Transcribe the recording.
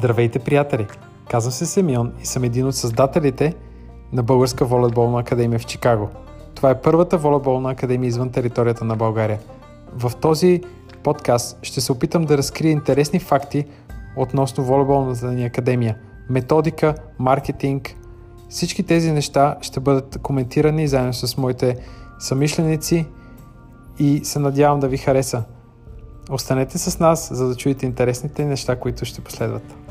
Здравейте, приятели! Казвам се Семион и съм един от създателите на Българска волейболна академия в Чикаго. Това е първата волейболна академия извън територията на България. В този подкаст ще се опитам да разкрия интересни факти относно волейболната ни академия, методика, маркетинг. Всички тези неща ще бъдат коментирани заедно с моите съмишленици и се надявам да ви хареса. Останете с нас, за да чуете интересните неща, които ще последват.